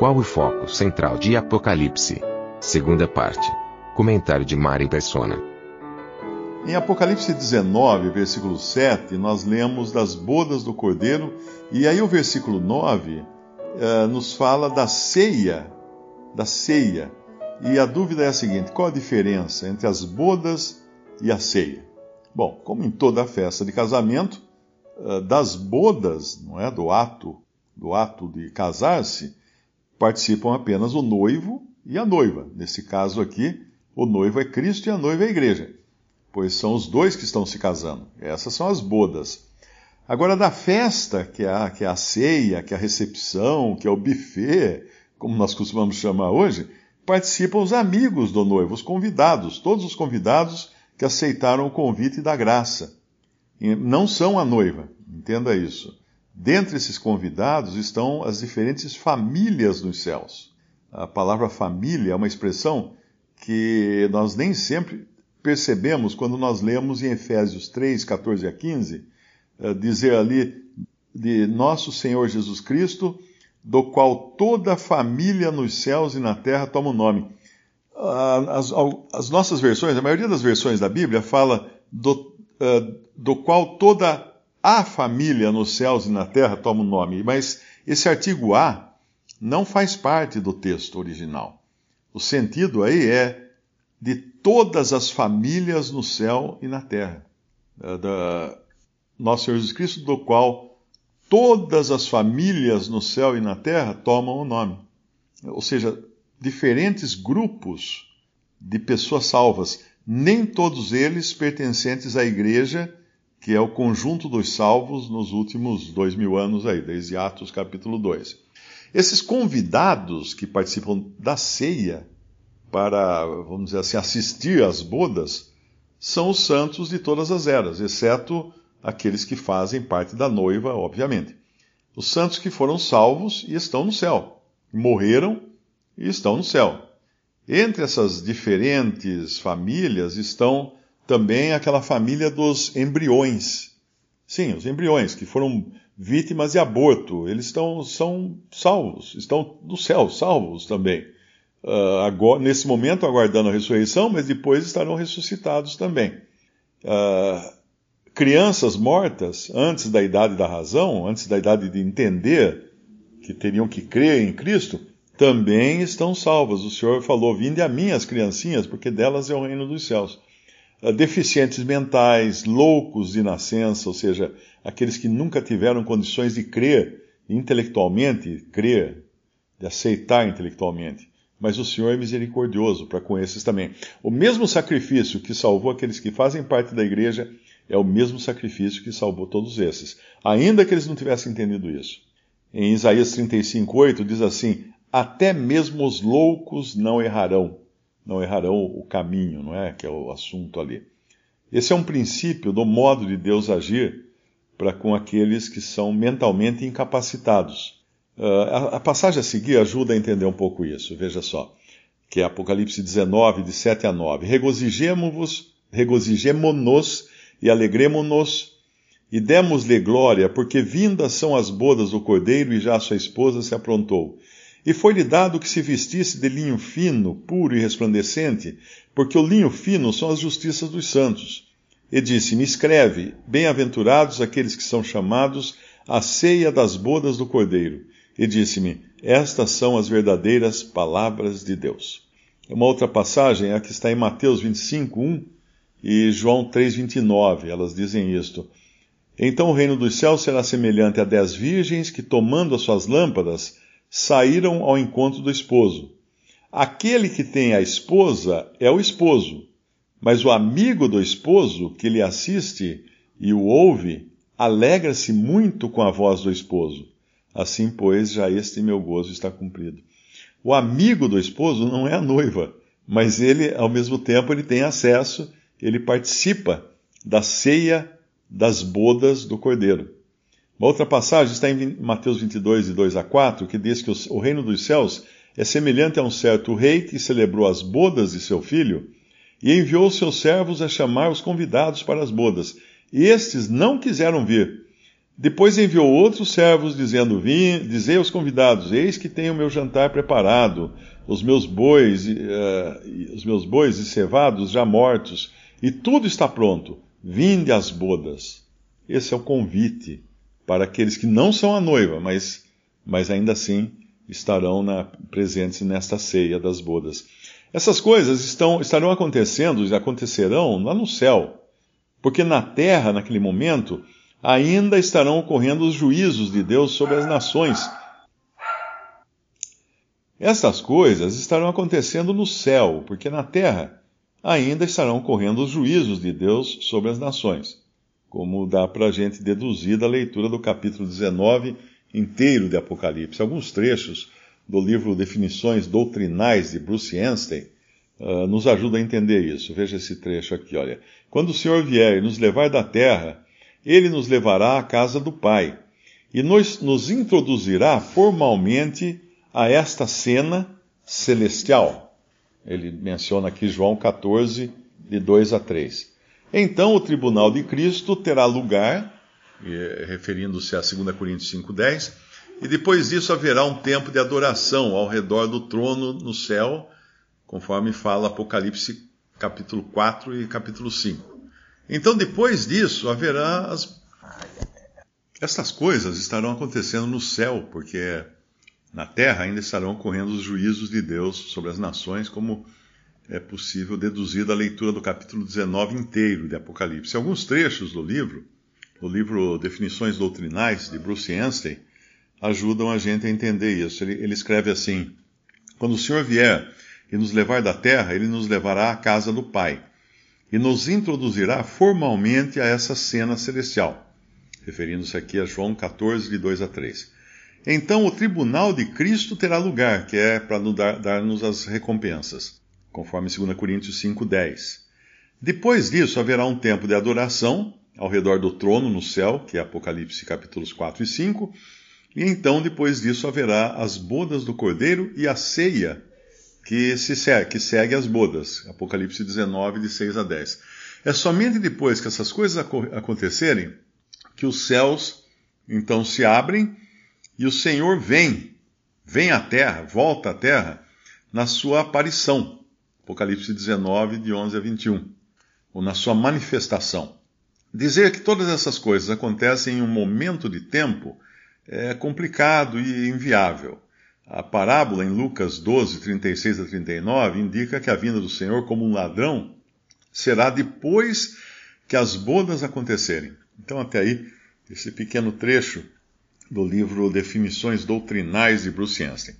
Qual o foco central de Apocalipse? Segunda parte. Comentário de Mari Persona. Em Apocalipse 19, versículo 7, nós lemos das bodas do cordeiro, e aí o versículo 9 uh, nos fala da ceia, da ceia. E a dúvida é a seguinte: qual a diferença entre as bodas e a ceia? Bom, como em toda festa de casamento, uh, das bodas, não é, do ato, do ato de casar-se, participam apenas o noivo e a noiva. Nesse caso aqui, o noivo é Cristo e a noiva é a igreja, pois são os dois que estão se casando. Essas são as bodas. Agora, da festa, que é, a, que é a ceia, que é a recepção, que é o buffet, como nós costumamos chamar hoje, participam os amigos do noivo, os convidados, todos os convidados que aceitaram o convite da graça. Não são a noiva, entenda isso. Dentre esses convidados estão as diferentes famílias dos céus. A palavra família é uma expressão que nós nem sempre percebemos quando nós lemos em Efésios 3, 14 a 15, eh, dizer ali de nosso Senhor Jesus Cristo, do qual toda a família nos céus e na terra toma o nome. As, as nossas versões, a maioria das versões da Bíblia fala do, uh, do qual toda a família nos céus e na terra toma o nome, mas esse artigo a não faz parte do texto original. O sentido aí é de todas as famílias no céu e na terra. É da nosso Senhor Jesus Cristo, do qual todas as famílias no céu e na terra tomam o nome. Ou seja, diferentes grupos de pessoas salvas, nem todos eles pertencentes à igreja que é o conjunto dos salvos nos últimos dois mil anos aí, desde Atos capítulo 2. Esses convidados que participam da ceia para, vamos dizer assim, assistir às bodas, são os santos de todas as eras, exceto aqueles que fazem parte da noiva, obviamente. Os santos que foram salvos e estão no céu, morreram e estão no céu. Entre essas diferentes famílias estão também aquela família dos embriões. Sim, os embriões que foram vítimas de aborto, eles estão, são salvos, estão no céu, salvos também. Uh, agora, nesse momento aguardando a ressurreição, mas depois estarão ressuscitados também. Uh, crianças mortas antes da idade da razão, antes da idade de entender que teriam que crer em Cristo, também estão salvas. O Senhor falou: Vinde a mim as criancinhas, porque delas é o reino dos céus. Ah, deficientes mentais, loucos de nascença, ou seja, aqueles que nunca tiveram condições de crer intelectualmente, crer, de aceitar intelectualmente. Mas o Senhor é misericordioso para com esses também. O mesmo sacrifício que salvou aqueles que fazem parte da igreja é o mesmo sacrifício que salvou todos esses, ainda que eles não tivessem entendido isso. Em Isaías 35:8 diz assim: Até mesmo os loucos não errarão não errarão o caminho, não é? Que é o assunto ali. Esse é um princípio do modo de Deus agir para com aqueles que são mentalmente incapacitados. Uh, a, passagem a seguir ajuda a entender um pouco isso, veja só, que é Apocalipse 19, de 7 a 9. Regozijemo-vos, regozijemo-nos e alegremo-nos e demos-lhe glória, porque vindas são as bodas do cordeiro e já sua esposa se aprontou. E foi-lhe dado que se vestisse de linho fino, puro e resplandecente, porque o linho fino são as justiças dos santos. E disse-me: Escreve, bem-aventurados aqueles que são chamados à ceia das bodas do Cordeiro. E disse-me: Estas são as verdadeiras palavras de Deus. Uma outra passagem é a que está em Mateus 25, 1 e João 3, 29. Elas dizem isto. Então o reino dos céus será semelhante a dez virgens que, tomando as suas lâmpadas, saíram ao encontro do esposo. Aquele que tem a esposa é o esposo, mas o amigo do esposo que lhe assiste e o ouve, alegra-se muito com a voz do esposo. Assim, pois, já este meu gozo está cumprido. O amigo do esposo não é a noiva, mas ele, ao mesmo tempo, ele tem acesso, ele participa da ceia das bodas do cordeiro. Uma outra passagem está em Mateus 22, de 2 a 4, que diz que o reino dos céus é semelhante a um certo rei que celebrou as bodas de seu filho e enviou seus servos a chamar os convidados para as bodas. E estes não quiseram vir. Depois enviou outros servos, dizendo: Vim, dizei aos convidados: Eis que tenho o meu jantar preparado, os meus bois, uh, os meus bois e cevados já mortos, e tudo está pronto. Vinde às bodas. Esse é o convite para aqueles que não são a noiva, mas, mas ainda assim estarão na, presentes nesta ceia das bodas. Essas coisas estão, estarão acontecendo e acontecerão lá no céu, porque na terra, naquele momento, ainda estarão ocorrendo os juízos de Deus sobre as nações. Estas coisas estarão acontecendo no céu, porque na terra ainda estarão ocorrendo os juízos de Deus sobre as nações, como dá para a gente deduzir da leitura do capítulo 19 inteiro de Apocalipse. Alguns trechos do livro Definições Doutrinais de Bruce Anstey uh, nos ajudam a entender isso. Veja esse trecho aqui, olha. Quando o Senhor vier e nos levar da terra, ele nos levará à casa do Pai e nos, nos introduzirá formalmente a esta cena celestial. Ele menciona aqui João 14, de 2 a 3. Então o tribunal de Cristo terá lugar, referindo-se a 2 Coríntios 5,10, e depois disso haverá um tempo de adoração ao redor do trono no céu, conforme fala Apocalipse capítulo 4 e capítulo 5. Então, depois disso, haverá as. Estas coisas estarão acontecendo no céu, porque na terra ainda estarão ocorrendo os juízos de Deus sobre as nações, como é possível deduzir da leitura do capítulo 19 inteiro de Apocalipse. Alguns trechos do livro, do livro Definições Doutrinais, de Bruce Anstey, ajudam a gente a entender isso. Ele, ele escreve assim: Quando o Senhor vier e nos levar da terra, ele nos levará à casa do Pai e nos introduzirá formalmente a essa cena celestial, referindo-se aqui a João 14, de 2 a 3. Então o tribunal de Cristo terá lugar, que é para dar-nos as recompensas, conforme 2 Coríntios 5, 10. Depois disso haverá um tempo de adoração ao redor do trono no céu, que é Apocalipse capítulos 4 e 5, e então depois disso haverá as bodas do Cordeiro e a ceia que, se segue, que segue as bodas. Apocalipse 19, de 6 a 10. É somente depois que essas coisas acontecerem que os céus então se abrem e o Senhor vem, vem à terra, volta à terra, na sua aparição. Apocalipse 19, de 11 a 21. Ou na sua manifestação. Dizer que todas essas coisas acontecem em um momento de tempo é complicado e inviável. A parábola em Lucas 12, 36 a 39 indica que a vinda do Senhor como um ladrão será depois que as bodas acontecerem. Então, até aí, esse pequeno trecho do livro Definições Doutrinais de Bruce Anstey.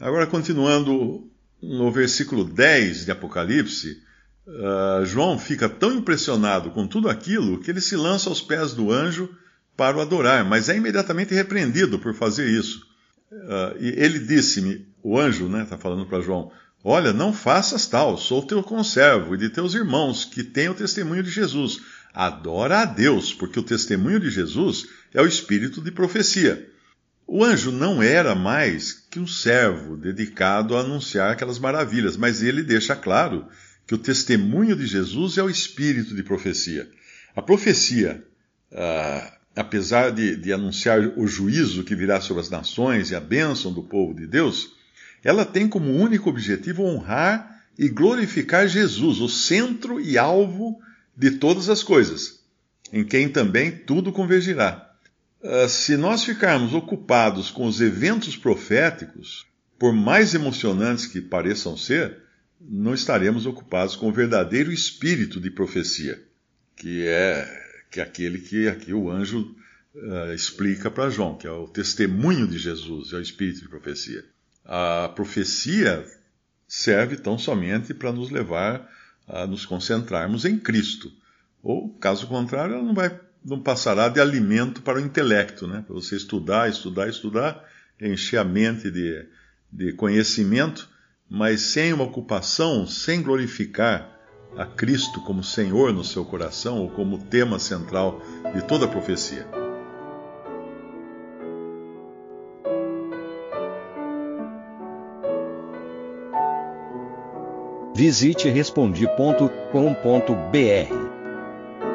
Agora, continuando no versículo 10 de Apocalipse, uh, João fica tão impressionado com tudo aquilo que ele se lança aos pés do anjo para o adorar, mas é imediatamente repreendido por fazer isso. Uh, e ele disse-me, o anjo, né, está falando para João, olha, não faças tal, sou teu conservo e de teus irmãos, que têm o testemunho de Jesus. Adora a Deus, porque o testemunho de Jesus é o espírito de profecia. O anjo não era mais que um servo dedicado a anunciar aquelas maravilhas, mas ele deixa claro que o testemunho de Jesus é o espírito de profecia. A profecia, uh, apesar de, de, anunciar o juízo que virá sobre as nações e a bênção do povo de Deus, ela tem como único objetivo honrar e glorificar Jesus, o centro e alvo de todas as coisas, em quem também tudo convergirá. Uh, se nós ficarmos ocupados com os eventos proféticos, por mais emocionantes que pareçam ser, não estaremos ocupados com o verdadeiro espírito de profecia, que é que é aquele que aqui o anjo uh, explica para João, que é o testemunho de Jesus, é o espírito de profecia. A profecia serve tão somente para nos levar a nos concentrarmos em Cristo. Ou, caso contrário, ela não vai não passará de alimento para o intelecto, né? Para você estudar, estudar, estudar, encher a mente de, de conhecimento, mas sem uma ocupação, sem glorificar a Cristo como Senhor no seu coração ou como tema central de toda a profecia. Visite respondi.com.br.